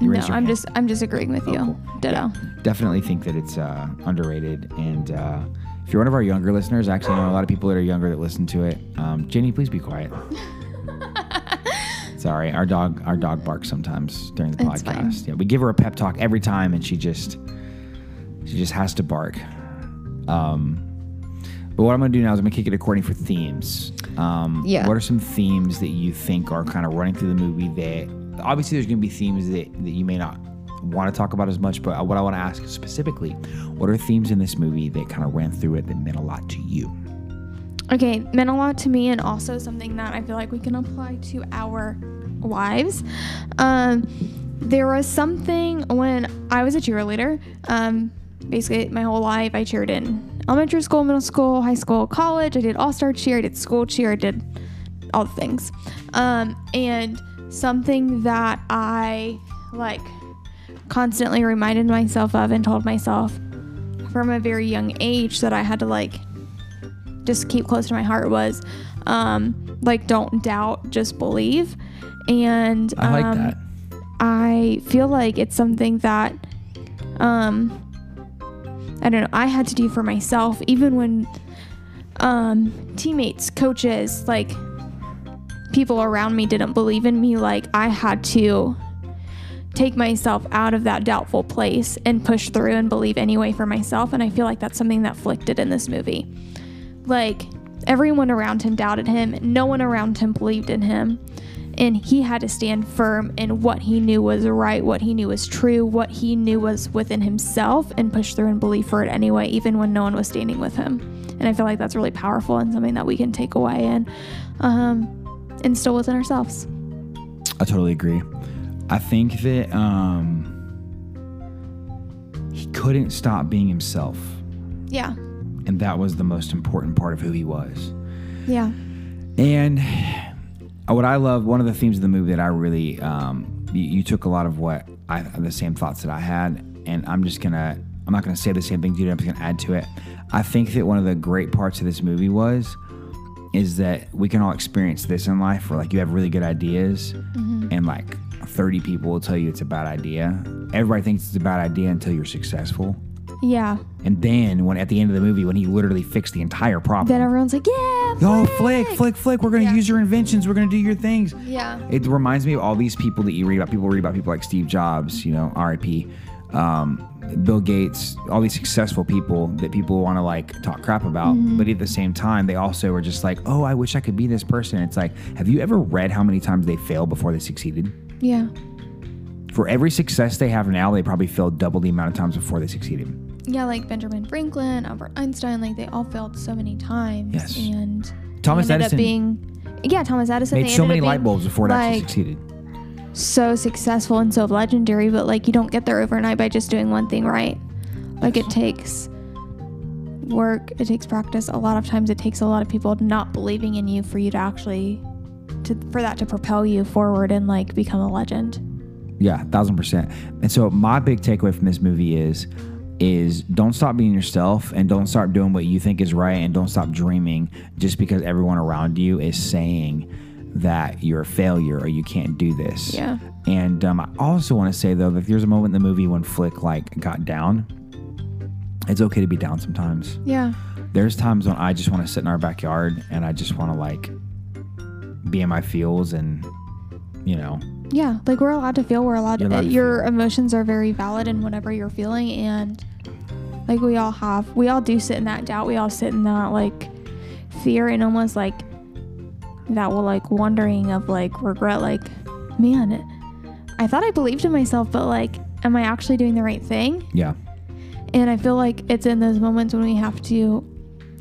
You No, I'm hand. just I'm just agreeing with you. cool. Ditto. definitely think that it's uh, underrated. And uh, if you're one of our younger listeners, actually, I know a lot of people that are younger that listen to it. Um, Jenny, please be quiet. Sorry, our dog our dog barks sometimes during the It's fine. podcast. Yeah, we give her a pep talk every time, and she just she just has to bark. Um, but what I'm going to do now is I'm going to kick it according for themes. Um, Yeah. What are some themes that you think are kind of running through the movie that obviously there's going to be themes that, that you may not want to talk about as much, but what I want to ask specifically, what are themes in this movie that kind of ran through it that meant a lot to you? Okay, meant a lot to me, and also something that I feel like we can apply to our lives. Um, there was something when I was a cheerleader. Um, basically, my whole life, I cheered in elementary school, middle school, high school, college. I did all star cheer, I did school cheer, I did all the things. Um, and something that I like constantly reminded myself of and told myself from a very young age that I had to like just keep close to my heart was um like don't doubt just believe and I like um, that. i feel like it's something that um i don't know i had to do for myself even when um teammates coaches like people around me didn't believe in me like i had to take myself out of that doubtful place and push through and believe anyway for myself and i feel like that's something that flicked in this movie. Like everyone around him doubted him no one around him believed in him and he had to stand firm in what he knew was right what he knew was true what he knew was within himself and push through and believe for it anyway even when no one was standing with him. And i feel like that's really powerful and something that we can take away and um, instill within ourselves. I totally agree. I think that um, he couldn't stop being himself, yeah. And that was the most important part of who he was. yeah. And what I love, one of the themes of the movie that I really, um, you, you took a lot of what I, the same thoughts that I had, and I'm just gonna, I'm not gonna say the same thing to you. I'm just gonna add to it. I think that one of the great parts of this movie was, is that we can all experience this in life, where like you have really good ideas, and like 30 people will tell you it's a bad idea. Everybody thinks it's a bad idea until you're successful. yeah And then when at the end of the movie, when he literally fixed the entire problem, then everyone's like yeah Oh, Flik, Flik, Flik. We're going to Yeah. use your inventions. We're going to do your things. yeah It reminds me of all these people that you read about. People read about people like Steve Jobs, you know, RIP, um, Bill Gates, all these successful people that people want to like talk crap about. But at the same time, they also are just like, oh, I wish I could be this person. It's like, have you ever read how many times they failed before they succeeded? yeah For every success they have now, they probably failed double the amount of times before they succeeded. Yeah, like Benjamin Franklin, Albert Einstein, like they all failed so many times. Yes. And Thomas ended Edison up being yeah Thomas Edison made so many light bulbs before it actually succeeded. so successful and so legendary, but like you don't get there overnight by just doing one thing right. Like it takes work, it takes practice. A lot of times it takes a lot of people not believing in you for you to actually to for that to propel you forward and like become a legend. Yeah, thousand percent. And so my big takeaway from this movie is is don't stop being yourself and don't start doing what you think is right and don't stop dreaming just because everyone around you is saying that you're a failure or you can't do this. Yeah. And um, I also want to say though that there's a moment in the movie when Flik like got down. It's okay to be down sometimes. Yeah. There's times when I just want to sit in our backyard and I just want to like be in my feels and you know Yeah, like we're allowed to feel. We're allowed. You're to, allowed to your feel. emotions are very valid in whatever you're feeling, and like we all have, we all do sit in that doubt. We all sit in that like fear and almost like that will like wondering of like regret. Like, man, I thought I believed in myself, but like, am I actually doing the right thing? yeah And I feel like it's in those moments when we have to,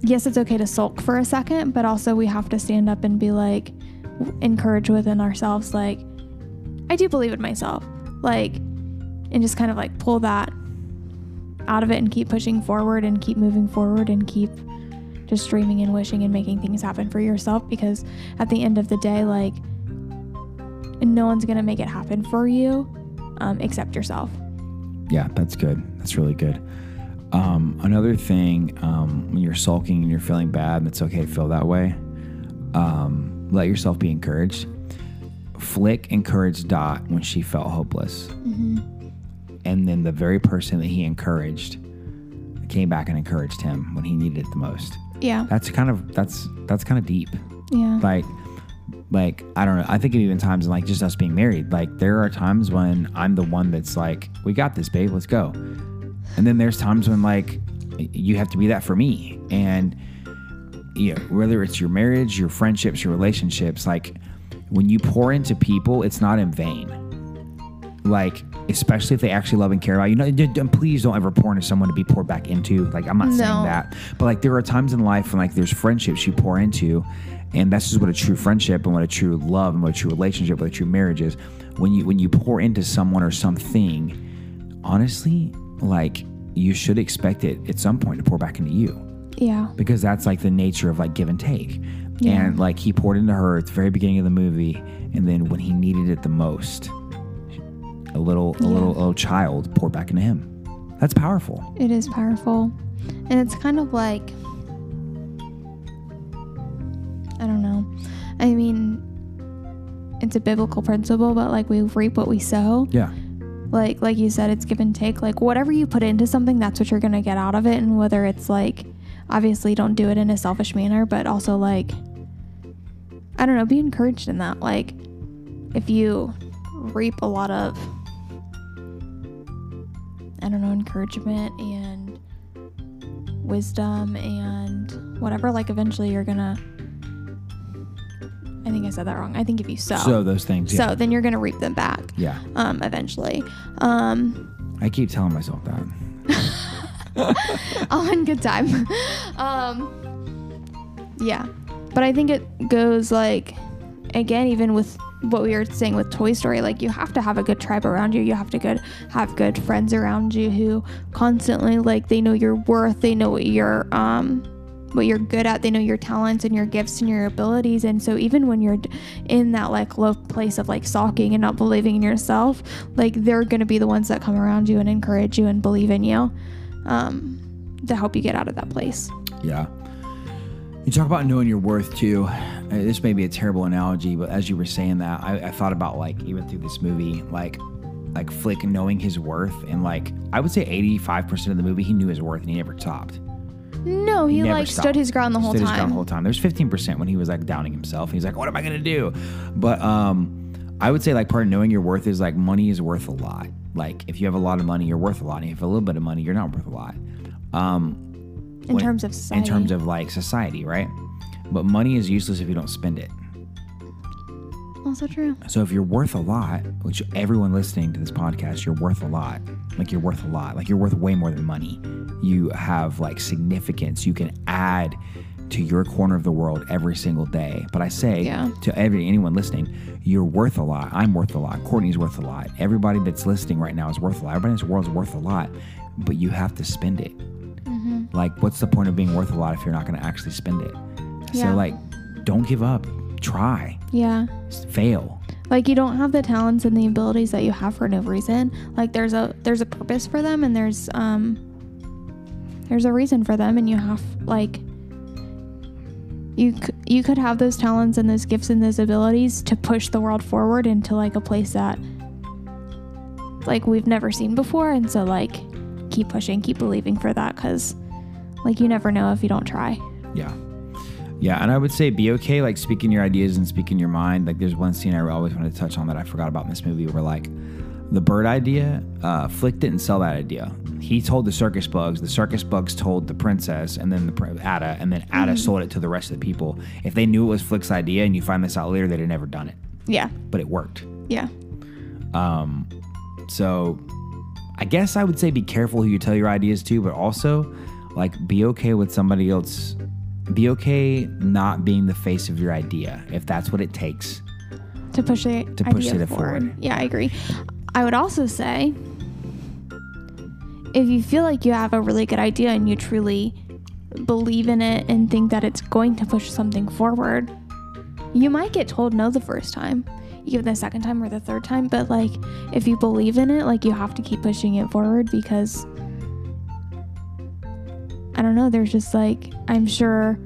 yes, it's okay to sulk for a second, but also we have to stand up and be like, encourage within ourselves, like, I do believe in myself. Like, and just kind of like pull that out of it and keep pushing forward and keep moving forward and keep just dreaming and wishing and making things happen for yourself because at the end of the day, like, no one's gonna make it happen for you um, except yourself. Yeah, that's good. That's really good. Um, another thing, um, when you're sulking and you're feeling bad, and it's okay to feel that way. Um, let yourself be encouraged. Flik encouraged Dot when she felt hopeless, and then the very person that he encouraged came back and encouraged him when he needed it the most. Yeah. That's kind of that's that's kind of deep. Yeah. Like, like I don't know. I think of even times like just us being married. Like there are times when I'm the one that's like, "We got this, babe. Let's go." And then there's times when like you have to be that for me. And you know, whether it's your marriage, your friendships, your relationships, like when you pour into people, it's not in vain. Like, especially if they actually love and care about you. know, d- d- please don't ever pour into someone to be poured back into. Like, I'm not saying that, but like there are times in life when like there's friendships you pour into, and that's just what a true friendship and what a true love and what a true relationship, what a true marriage is. When you when you pour into someone or something, honestly, like you should expect it at some point to pour back into you Yeah. because that's like the nature of like give and take. Yeah. And like he poured into her at the very beginning of the movie, and then when he needed it the most, a little a Yeah. little a little child poured back into him. That's powerful. It is powerful. And it's kind of like I don't know. I mean, it's a biblical principle, but like we reap what we sow. Yeah. Like like you said, it's give and take. Like whatever you put into something, that's what you're gonna get out of it. And whether it's like obviously don't do it in a selfish manner, but also like I don't know, be encouraged in that. Like if you reap a lot of I don't know, encouragement and wisdom and whatever, like eventually you're gonna I think I said that wrong. I think if you sow, So those things. Yeah. so then you're gonna reap them back yeah. um eventually. Um I keep telling myself that. all in good time. um yeah. But I think it goes like again even with what we were saying with Toy Story, like you have to have a good tribe around you. You have to good have good friends around you who constantly like they know your worth, they know what you're um what you're good at, they know your talents and your gifts and your abilities. And so even when you're in that like low place of like sulking and not believing in yourself, like they're gonna be the ones that come around you and encourage you and believe in you. Um to help you get out of that place. Yeah. You talk about knowing your worth too. Uh, This may be a terrible analogy, but as you were saying that, I, I thought about like even through this movie, like like Flik knowing his worth, and like I would say eighty five percent of the movie he knew his worth and he never stopped. No, he, never like stopped. stood his ground the whole Stood time. his ground the whole time. There's fifteen percent when he was like downing himself. He's like, "What am I gonna do?" But um, I would say like part of knowing your worth is like money is worth a lot. Like if you have a lot of money, you're worth a lot. And if you have a little bit of money, you're not worth a lot. Um, in when- terms of society. in terms of like society, right? But money is useless if you don't spend it. also true. So if you're worth a lot, which everyone listening to this podcast, you're worth a lot. Like you're worth a lot. Like you're worth way more than money. You have like significance. You can add to your corner of the world every single day. But I say Yeah. to every anyone listening, you're worth a lot. I'm worth a lot. Courtney's worth a lot. Everybody that's listening right now is worth a lot. Everybody in this world is worth a lot, but you have to spend it. Mm-hmm. Like, what's the point of being worth a lot if you're not going to actually spend it? Yeah. So, like, don't give up. Try. Yeah. Fail. Like you don't have the talents and the abilities that you have for no reason. Like there's a there's a purpose for them and there's um there's a reason for them and you have like you c- you could have those talents and those gifts and those abilities to push the world forward into like a place that like we've never seen before and so like keep pushing, keep believing for that cuz like you never know if you don't try. Yeah. Yeah, and I would say be okay, like speaking your ideas and speaking your mind. Like, there's one scene I always wanted to touch on that I forgot about in this movie where, like, the bird idea, uh, Flik didn't sell that idea. He told the circus bugs, the circus bugs told the princess, and then the pr- Atta, and then Atta sold it to the rest of the people. If they knew it was Flik's idea and you find this out later, they'd have never done it. Yeah. But it worked. Yeah. Um, so I guess I would say be careful who you tell your ideas to, but also like be okay with somebody else. Be okay not being the face of your idea if that's what it takes. to push it To push it forward. Yeah, I agree. I would also say if you feel like you have a really good idea and you truly believe in it and think that it's going to push something forward, you might get told no the first time. You give the second time or the third time, but like if you believe in it, like you have to keep pushing it forward because I don't know, there's just like I'm sure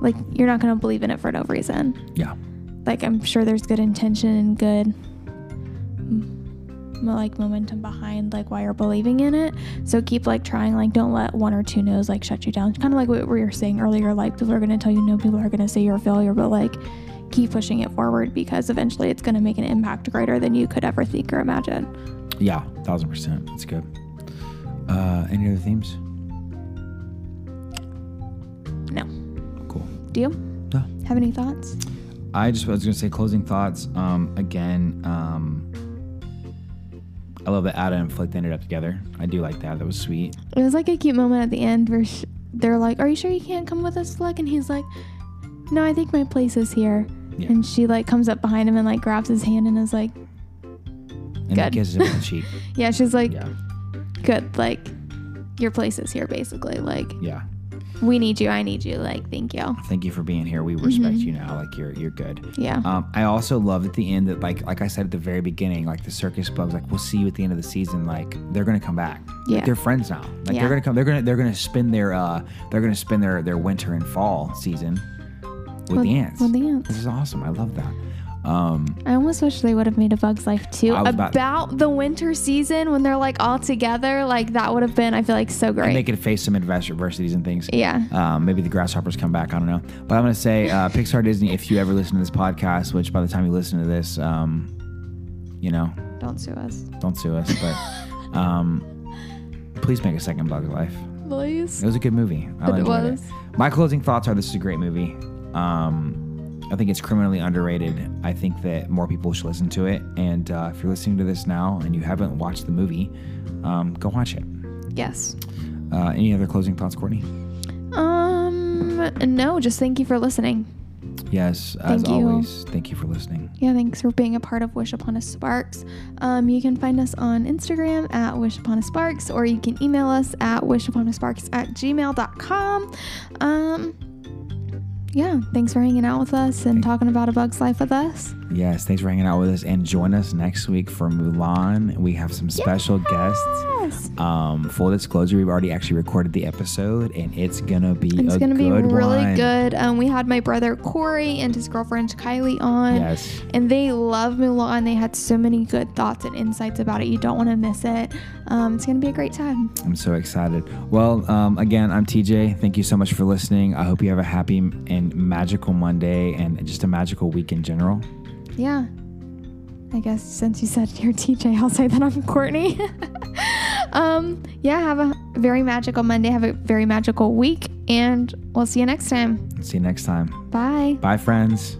like you're not going to believe in it for no reason Yeah. like I'm sure there's good intention and good like momentum behind like why you're believing in it. So keep like trying. Like don't let one or two no's like shut you down. Kind of like what we were saying earlier. Like people are gonna tell you no, people are gonna say you're a failure, but like keep pushing it forward because eventually it's gonna make an impact greater than you could ever think or imagine. Yeah. Thousand percent. That's good. Uh, any other themes? Do you No. have any thoughts? I just was gonna say closing thoughts. Um, again, um, I love that Atta and Flik ended up together. I do like that. That was sweet. It was like a cute moment at the end where sh- they're like, "Are you sure you can't come with us, Flik?" And he's like, "No, I think my place is here." Yeah. And she like comes up behind him and like grabs his hand and is like, And Good. kisses him on the cheek. "Yeah." She's like, Yeah. "Good, like your place is here, basically. Like Yeah. We need you, I need you. Like thank you." Thank you for being here. We respect Mhm. you now. Like you're you're good. Yeah, Um, I also love at the end that like like I said at the very beginning, like the circus bugs, like we'll see you at the end of the season. Like they're gonna come back. Like, Yeah. they're friends now. Like Yeah. they're gonna come. They're gonna they're gonna spend their uh they're gonna spend their their winter and fall season with, the ants. With the ants. This is awesome. I love that. Um, I almost wish they would have made a Bug's Life too about, about- the winter season when they're like all together. Like that would have been, I feel like, so great. and they could face some advers- adversities and things. yeah, Um, maybe the grasshoppers come back. I don't know. But I'm going to say uh, Pixar Disney, if you ever listen to this podcast, which by the time you listen to this, um, you know, don't sue us, don't sue us, but um, please make a second Bug's Life. please. It was a good movie. I it was. My closing thoughts are this is a great movie. Um, I think it's criminally underrated. I think that more people should listen to it. And uh, if you're listening to this now and you haven't watched the movie, um, go watch it. Yes. Uh, any other closing thoughts, Courtney? Um, no, just thank you for listening. Yes, as Thank always, thank you for listening. Yeah, thanks for being a part of Wish Upon a Sparks. Um, you can find us on Instagram at Wish Upon a Sparks, or you can email us at wishuponasparks at gmail.com. Um, yeah, thanks for hanging out with us and talking about a bug's life with us. Yes, thanks for hanging out with us and join us next week for Mulan. We have some special guests. Yes. Um, full disclosure, we've already actually recorded the episode and it's gonna be It's gonna be really one. good. Um, we had my brother Corey and his girlfriend Kylie on. Yes. and they love Mulan. They had so many good thoughts and insights about it. You don't want to miss it. Um, it's gonna be a great time. I'm so excited. Well, um, again, I'm TJ. Thank you so much for listening. I hope you have a happy and magical Monday and just a magical week in general. Yeah. I guess since you said you're TJ, I'll say that I'm Courtney. um, yeah, have a very magical Monday. Have a very magical week, and we'll see you next time. See you next time. Bye. Bye, friends.